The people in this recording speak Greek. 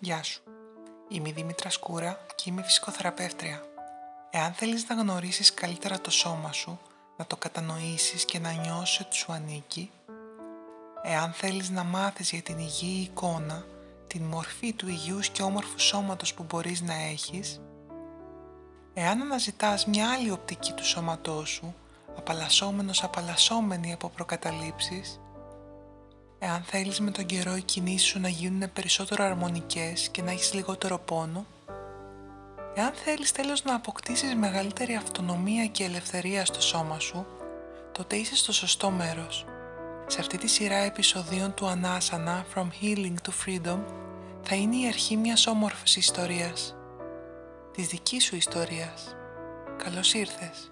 Γεια σου. Είμαι η Δήμητρα Σκούρα και είμαι φυσικοθεραπεύτρια. Εάν θέλεις να γνωρίσεις καλύτερα το σώμα σου, να το κατανοήσεις και να νιώσεις ότι σου ανήκει, εάν θέλεις να μάθεις για την υγιή εικόνα, την μορφή του υγιούς και όμορφου σώματος που μπορείς να έχεις, εάν αναζητάς μια άλλη οπτική του σώματός σου, απαλλασσόμενος απαλλασσόμενη από προκαταλήψεις, εάν θέλεις με τον καιρό οι κινήσεις σου να γίνουν περισσότερο αρμονικές και να έχεις λιγότερο πόνο, εάν θέλεις τέλος να αποκτήσεις μεγαλύτερη αυτονομία και ελευθερία στο σώμα σου, τότε είσαι στο σωστό μέρος. Σε αυτή τη σειρά επεισοδίων του Anasana From Healing to Freedom θα είναι η αρχή μιας όμορφης ιστορίας. Της δικής σου ιστορίας. Καλώς ήρθες.